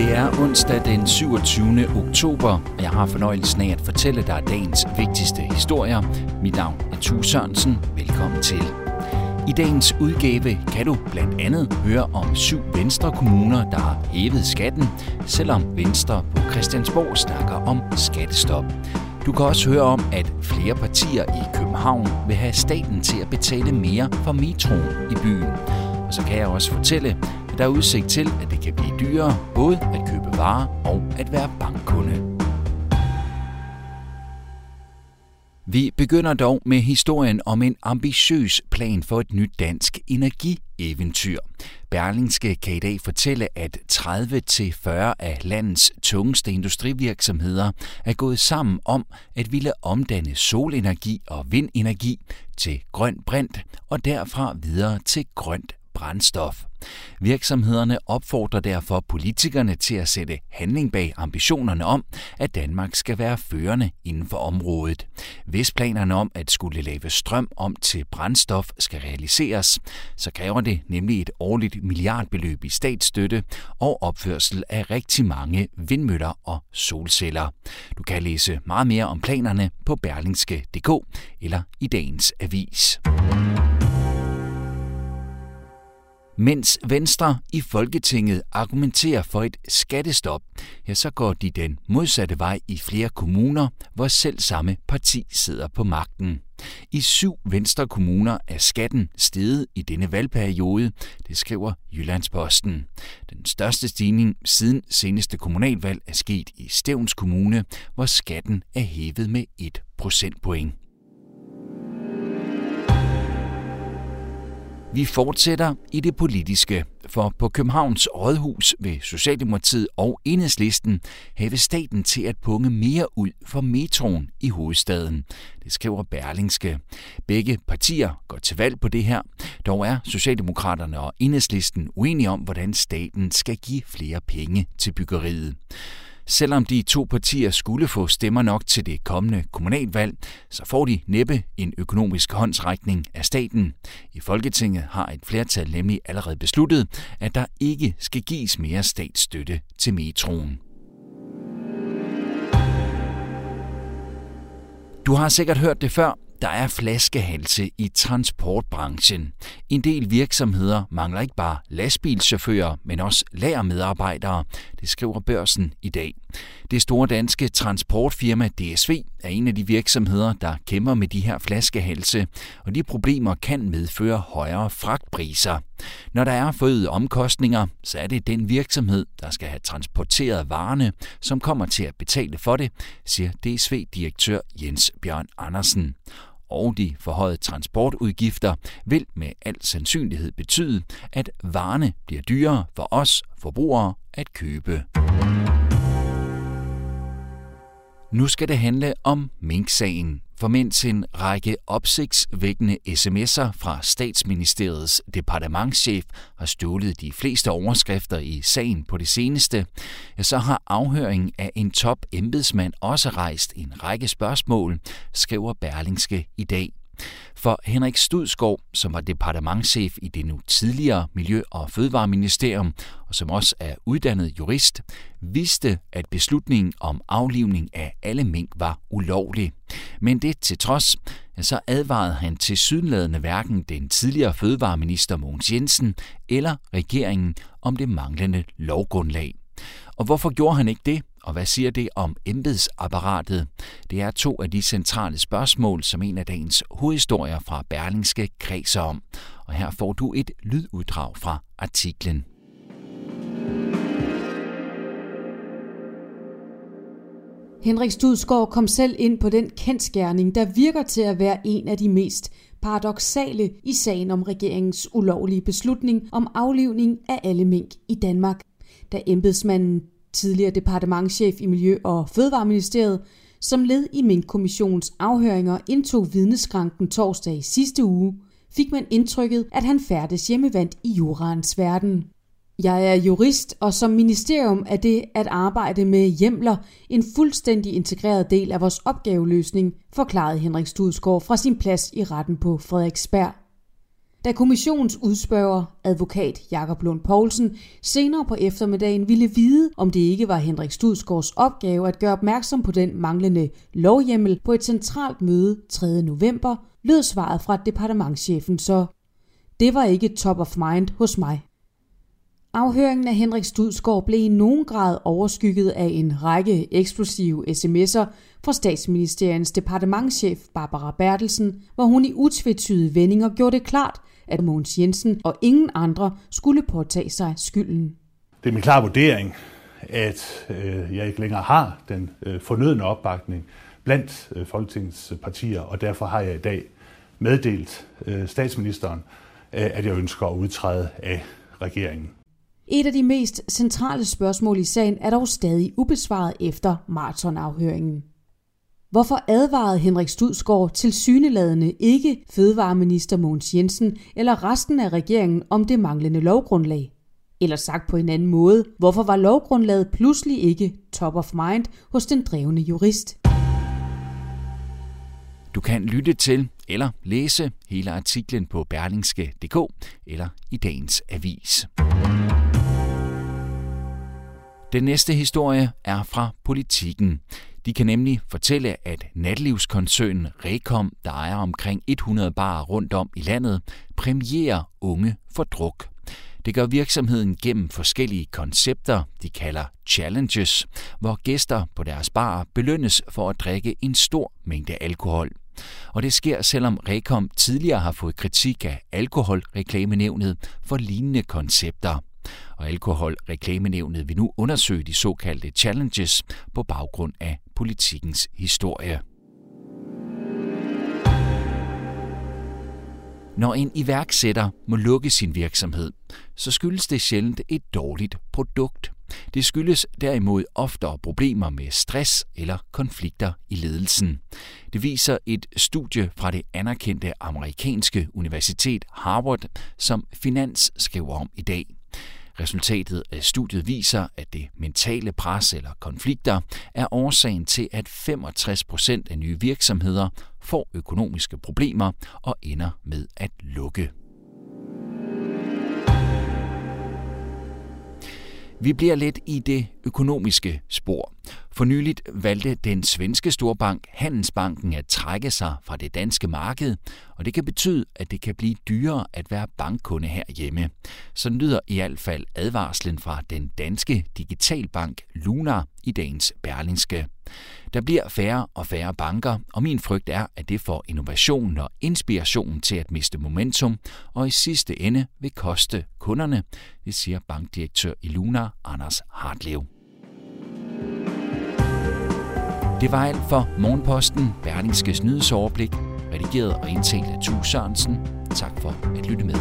Det er onsdag den 27. oktober, og jeg har fornøjelsen af at fortælle dig dagens vigtigste historier. Mit navn er Tue Sørensen. Velkommen til. I dagens udgave kan du blandt andet høre om syv venstre kommuner, der har hævet skatten, selvom Venstre på Christiansborg snakker om skattestop. Du kan også høre om, at flere partier i København vil have staten til at betale mere for metroen i byen. Og så kan jeg også fortælle, der er udsigt til, at det kan blive dyrere både at købe varer og at være bankkunde. Vi begynder dog med historien om en ambitiøs plan for et nyt dansk energieventyr. Berlingske kan i dag fortælle, at 30-40 af landets tungeste industrivirksomheder er gået sammen om at ville omdanne solenergi og vindenergi til grøn brint og derfra videre til grønt brændstof. Virksomhederne opfordrer derfor politikerne til at sætte handling bag ambitionerne om, at Danmark skal være førende inden for området. Hvis planerne om at skulle lave strøm om til brændstof skal realiseres, så kræver det nemlig et årligt milliardbeløb i statsstøtte og opførsel af rigtig mange vindmøller og solceller. Du kan læse meget mere om planerne på berlingske.dk eller i dagens avis. Mens Venstre i Folketinget argumenterer for et skattestop, ja, så går de den modsatte vej i flere kommuner, hvor selv samme parti sidder på magten. I syv venstre kommuner er skatten steget i denne valgperiode, det skriver Jyllandsposten. Den største stigning siden seneste kommunalvalg er sket i Stævns Kommune, hvor skatten er hævet med 1 procentpoint. Vi fortsætter i det politiske, for på Københavns Rådhus vil Socialdemokratiet og Enhedslisten have staten til at punge mere ud for metroen i hovedstaden. Det skriver Berlingske. Begge partier går til valg på det her. Dog er Socialdemokraterne og Enhedslisten uenige om, hvordan staten skal give flere penge til byggeriet. Selvom de to partier skulle få stemmer nok til det kommende kommunalvalg, så får de næppe en økonomisk håndsrækning af staten. I Folketinget har et flertal nemlig allerede besluttet, at der ikke skal gives mere statsstøtte til metroen. Du har sikkert hørt det før, der er flaskehalse i transportbranchen. En del virksomheder mangler ikke bare lastbilchauffører, men også lagermedarbejdere. Det skriver børsen i dag. Det store danske transportfirma DSV er en af de virksomheder, der kæmper med de her flaskehalse, og de problemer kan medføre højere fragtpriser. Når der er forøget omkostninger, så er det den virksomhed, der skal have transporteret varerne, som kommer til at betale for det, siger DSV-direktør Jens Bjørn Andersen og de forhøjede transportudgifter vil med al sandsynlighed betyde, at varerne bliver dyrere for os forbrugere at købe. Nu skal det handle om Mink-sagen. For mens en række opsigtsvækkende sms'er fra statsministeriets departementschef har stjålet de fleste overskrifter i sagen på det seneste, ja, så har afhøringen af en top embedsmand også rejst en række spørgsmål, skriver Berlingske i dag. For Henrik Studskov, som var departementschef i det nu tidligere Miljø- og Fødevareministerium, og som også er uddannet jurist, vidste, at beslutningen om aflivning af alle mink var ulovlig. Men det til trods, så advarede han til sydenladende hverken den tidligere fødevareminister Mogens Jensen eller regeringen om det manglende lovgrundlag. Og hvorfor gjorde han ikke det? Og hvad siger det om embedsapparatet? Det er to af de centrale spørgsmål, som en af dagens hovedhistorier fra Berlingske kredser om. Og her får du et lyduddrag fra artiklen. Henrik Studskov kom selv ind på den kendskærning, der virker til at være en af de mest paradoxale i sagen om regeringens ulovlige beslutning om aflivning af alle mink i Danmark. Da embedsmanden tidligere departementschef i Miljø- og Fødevareministeriet, som led i Mink-kommissionens afhøringer indtog vidneskranken torsdag i sidste uge, fik man indtrykket, at han færdes hjemmevandt i jurans verden. Jeg er jurist, og som ministerium er det at arbejde med hjemler en fuldstændig integreret del af vores opgaveløsning, forklarede Henrik Studsgaard fra sin plads i retten på Frederiksberg. Da kommissionens udspørger, advokat Jakob Lund Poulsen, senere på eftermiddagen ville vide, om det ikke var Henrik Studsgaards opgave at gøre opmærksom på den manglende lovhjemmel på et centralt møde 3. november, lød svaret fra departementschefen så. Det var ikke top of mind hos mig. Afhøringen af Henrik Studsgaard blev i nogen grad overskygget af en række eksplosive sms'er fra statsministeriens departementschef Barbara Bertelsen, hvor hun i utvetydige vendinger gjorde det klart, at Mogens Jensen og ingen andre skulle påtage sig skylden. Det er min klare vurdering, at øh, jeg ikke længere har den øh, fornødne opbakning blandt øh, Folketingets partier, og derfor har jeg i dag meddelt øh, statsministeren, øh, at jeg ønsker at udtræde af regeringen. Et af de mest centrale spørgsmål i sagen er dog stadig ubesvaret efter maratonafhøringen. Hvorfor advarede Henrik Studsgaard til syneladende ikke fødevareminister Mogens Jensen eller resten af regeringen om det manglende lovgrundlag? Eller sagt på en anden måde, hvorfor var lovgrundlaget pludselig ikke top of mind hos den drevne jurist? Du kan lytte til eller læse hele artiklen på berlingske.dk eller i dagens avis. Den næste historie er fra politikken. De kan nemlig fortælle, at natlivskoncernen Rekom, der ejer omkring 100 barer rundt om i landet, premierer unge for druk. Det gør virksomheden gennem forskellige koncepter, de kalder challenges, hvor gæster på deres bar belønnes for at drikke en stor mængde alkohol. Og det sker, selvom Rekom tidligere har fået kritik af alkoholreklamenævnet for lignende koncepter og Alkoholreklamenævnet vil nu undersøge de såkaldte challenges på baggrund af politikens historie. Når en iværksætter må lukke sin virksomhed, så skyldes det sjældent et dårligt produkt. Det skyldes derimod oftere problemer med stress eller konflikter i ledelsen. Det viser et studie fra det anerkendte amerikanske universitet Harvard, som Finans skriver om i dag. Resultatet af studiet viser, at det mentale pres eller konflikter er årsagen til, at 65 procent af nye virksomheder får økonomiske problemer og ender med at lukke. Vi bliver lidt i det økonomiske spor. For nyligt valgte den svenske storbank Handelsbanken at trække sig fra det danske marked, og det kan betyde, at det kan blive dyrere at være bankkunde herhjemme. Så lyder i hvert fald advarslen fra den danske digitalbank Luna i dagens Berlingske. Der bliver færre og færre banker, og min frygt er, at det får innovationen og inspirationen til at miste momentum, og i sidste ende vil koste kunderne, det siger bankdirektør i Luna, Anders Hartlev. Det var alt for Morgenposten, Berlingskes nyhedsoverblik, redigeret og indtalt af Tue Sørensen. Tak for at lytte med.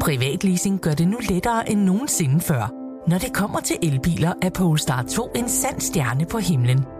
Privatleasing gør det nu lettere end nogensinde før. Når det kommer til elbiler, er Polestar 2 en sand stjerne på himlen.